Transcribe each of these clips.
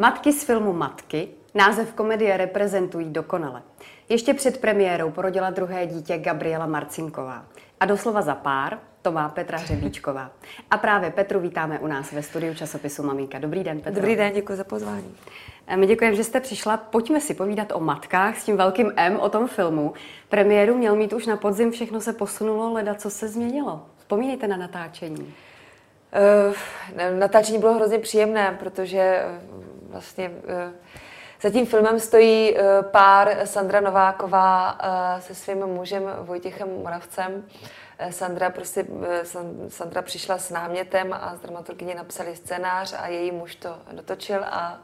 Matky z filmu Matky název komedie reprezentují dokonale. Ještě před premiérou porodila druhé dítě Gabriela Marcinková. A doslova za pár to má Petra Hřebíčková. A právě Petru vítáme u nás ve studiu časopisu Maminka. Dobrý den, Petro. Dobrý den, děkuji za pozvání. My děkujeme, že jste přišla. Pojďme si povídat o matkách s tím velkým M, o tom filmu. Premiéru měl mít už na podzim, všechno se posunulo, leda co se změnilo. Vzpomínejte na natáčení. Uh, natáčení bylo hrozně příjemné, protože vlastně uh, za tím filmem stojí uh, pár Sandra Nováková uh, se svým mužem Vojtěchem Moravcem. Sandra, prostě, Sandra přišla s námětem a z dramaturgyně napsali scénář a její muž to dotočil a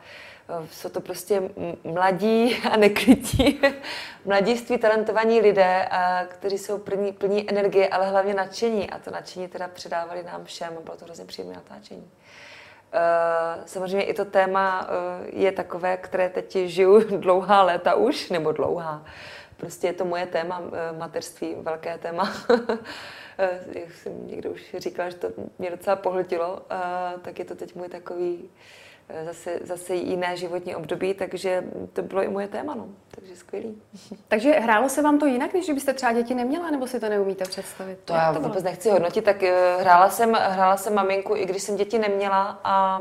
jsou to prostě mladí a nekrytí, mladiství, talentovaní lidé, kteří jsou plní, plní energie, ale hlavně nadšení. A to nadšení teda předávali nám všem. Bylo to hrozně příjemné natáčení. Uh, samozřejmě i to téma uh, je takové, které teď žiju dlouhá léta už, nebo dlouhá. Prostě je to moje téma uh, mateřství, velké téma. Jak jsem někdo už říkal, že to mě docela pohltilo, tak je to teď můj takový zase, zase jiné životní období, takže to bylo i moje téma, no. takže skvělý. Takže hrálo se vám to jinak, než kdybyste třeba děti neměla, nebo si to neumíte představit? To já to vůbec nechci hodnotit, tak eh, hrála jsem, hrála jsem maminku, i když jsem děti neměla a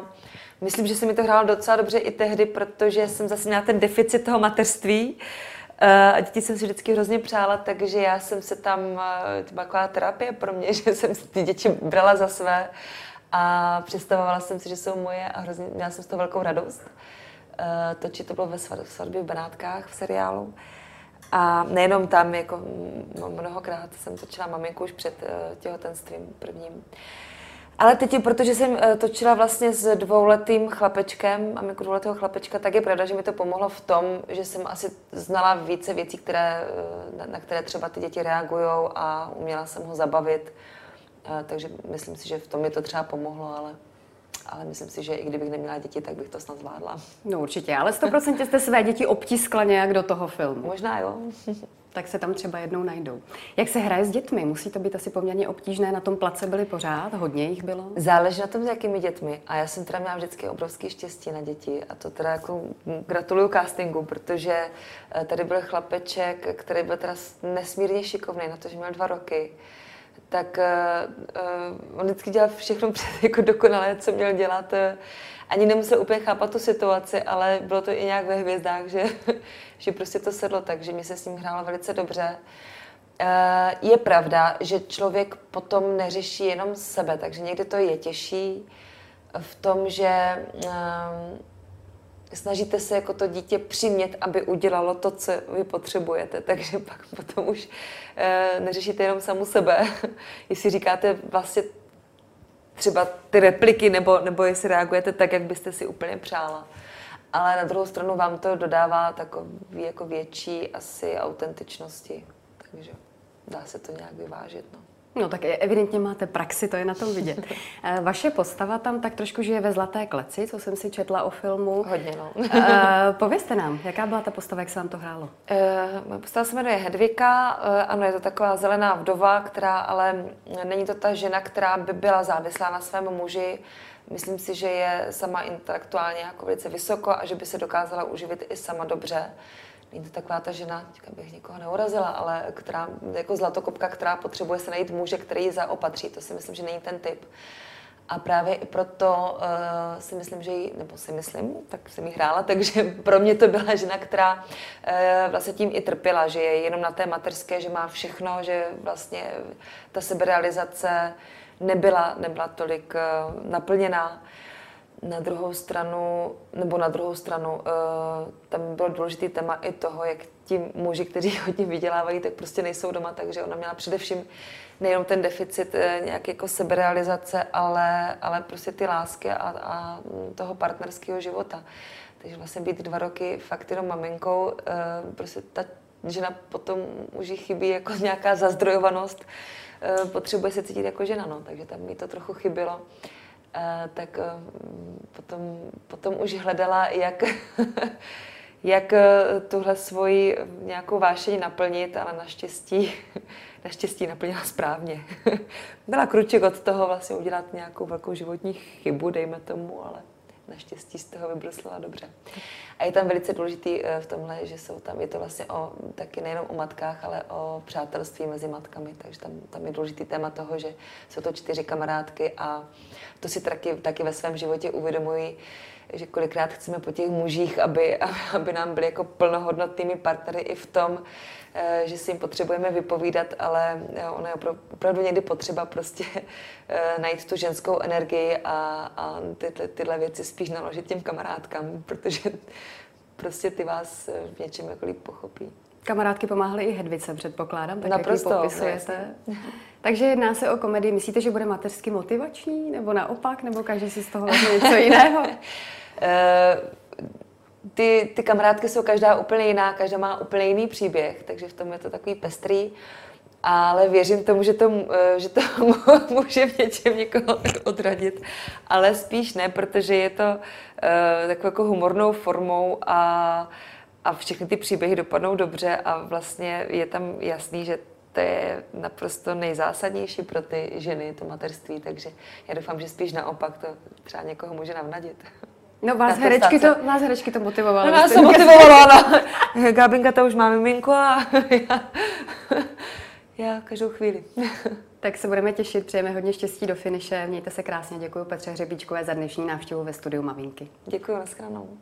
myslím, že se mi to hrálo docela dobře i tehdy, protože jsem zase měla ten deficit toho mateřství, eh, a děti jsem si vždycky hrozně přála, takže já jsem se tam, eh, to byla terapie pro mě, že jsem si ty děti brala za své a představovala jsem si, že jsou moje a hrozně, měla jsem z toho velkou radost. Uh, točit to bylo ve svatbě v Benátkách v seriálu. A nejenom tam, jako mnohokrát jsem točila maminku už před těhotenstvím prvním. Ale teď, protože jsem uh, točila vlastně s dvouletým chlapečkem, maminku dvouletého chlapečka, tak je pravda, že mi to pomohlo v tom, že jsem asi znala více věcí, které, na, na které třeba ty děti reagují a uměla jsem ho zabavit takže myslím si, že v tom mi to třeba pomohlo, ale ale myslím si, že i kdybych neměla děti, tak bych to snad zvládla. No určitě, ale 100% jste své děti obtiskla nějak do toho filmu. Možná jo. tak se tam třeba jednou najdou. Jak se hraje s dětmi? Musí to být asi poměrně obtížné. Na tom place byly pořád, hodně jich bylo. Záleží na tom, s jakými dětmi. A já jsem teda měla vždycky obrovský štěstí na děti. A to teda jako gratuluju castingu, protože eh, tady byl chlapeček, který byl teda nesmírně šikovný na to, že měl dva roky tak uh, on vždycky dělal všechno jako dokonale, co měl dělat. Ani nemusel úplně chápat tu situaci, ale bylo to i nějak ve hvězdách, že, že prostě to sedlo tak, že mi se s ním hrálo velice dobře. Uh, je pravda, že člověk potom neřeší jenom sebe, takže někdy to je těžší v tom, že uh, snažíte se jako to dítě přimět, aby udělalo to, co vy potřebujete. Takže pak potom už e, neřešíte jenom samu sebe. jestli říkáte vlastně třeba ty repliky, nebo, nebo jestli reagujete tak, jak byste si úplně přála. Ale na druhou stranu vám to dodává takový jako větší asi autentičnosti. Takže dá se to nějak vyvážit. No. No tak evidentně máte praxi, to je na tom vidět. Eh, vaše postava tam tak trošku žije ve Zlaté kleci, co jsem si četla o filmu. Hodně, no. Eh, povězte nám, jaká byla ta postava, jak se vám to hrálo? Uh, postava se jmenuje Hedvika, ano, je to taková zelená vdova, která ale není to ta žena, která by byla závislá na svém muži. Myslím si, že je sama intelektuálně jako velice vysoko a že by se dokázala uživit i sama dobře. Není to taková ta žena, bych někoho neurazila, ale která, jako zlatokopka, která potřebuje se najít muže, který ji zaopatří. To si myslím, že není ten typ. A právě i proto uh, si myslím, že jí, nebo si myslím, tak jsem jí hrála, takže pro mě to byla žena, která uh, vlastně tím i trpěla, že je jenom na té materské, že má všechno, že vlastně ta seberealizace nebyla, nebyla tolik uh, naplněná. Na druhou stranu, nebo na druhou stranu, uh, tam bylo důležitý téma i toho, jak ti muži, kteří hodně vydělávají, tak prostě nejsou doma, takže ona měla především nejenom ten deficit uh, nějaké jako seberealizace, ale, ale prostě ty lásky a, a toho partnerského života. Takže vlastně být dva roky fakt jenom maminkou, uh, prostě ta žena potom už jí chybí jako nějaká zazdrojovanost, uh, potřebuje se cítit jako žena, no, takže tam mi to trochu chybilo. Uh, tak eh, potom, potom už hledala, jak, jak eh, tuhle svoji nějakou vášeň naplnit, ale naštěstí, naštěstí naplnila správně. Byla kruček od toho vlastně udělat nějakou velkou životní chybu, dejme tomu, ale naštěstí z toho vybruslila dobře. A je tam velice důležitý eh, v tomhle, že jsou tam, je to vlastně o, taky nejenom o matkách, ale o přátelství mezi matkami, takže tam, tam je důležitý téma toho, že jsou to čtyři kamarádky a to si taky, taky ve svém životě uvědomuji, že kolikrát chceme po těch mužích, aby, aby nám byli jako plnohodnotnými partnery i v tom, eh, že si jim potřebujeme vypovídat, ale eh, ono je opravdu někdy potřeba prostě eh, najít tu ženskou energii a, a tyhle, tyhle věci spíš naložit těm kamarádkám, protože prostě ty vás v něčem jako líp pochopí. Kamarádky pomáhaly i Hedvice, předpokládám, tak Naprosto, jak ji popisujete. Takže jedná se o komedii. Myslíte, že bude mateřsky motivační, nebo naopak, nebo každý si z toho vezme něco jiného? Eh, ty, ty kamarádky jsou každá úplně jiná, každá má úplně jiný příběh, takže v tom je to takový pestrý. Ale věřím tomu, že to, eh, že to může v něčem někoho odradit, ale spíš ne, protože je to uh, takovou jako humornou formou a, a všechny ty příběhy dopadnou dobře a vlastně je tam jasný, že to je naprosto nejzásadnější pro ty ženy, to materství, takže já doufám, že spíš naopak to třeba někoho může navnadit. No vás herečky, to, vás herečky to motivovalo. No, nás to motivovalo, no. Gábinka to už má miminko a já, já každou chvíli. Tak se budeme těšit, přejeme hodně štěstí do finiše. Mějte se krásně, děkuji Petře Hřebíčkové za dnešní návštěvu ve studiu Mavinky. Děkuji, nashledanou.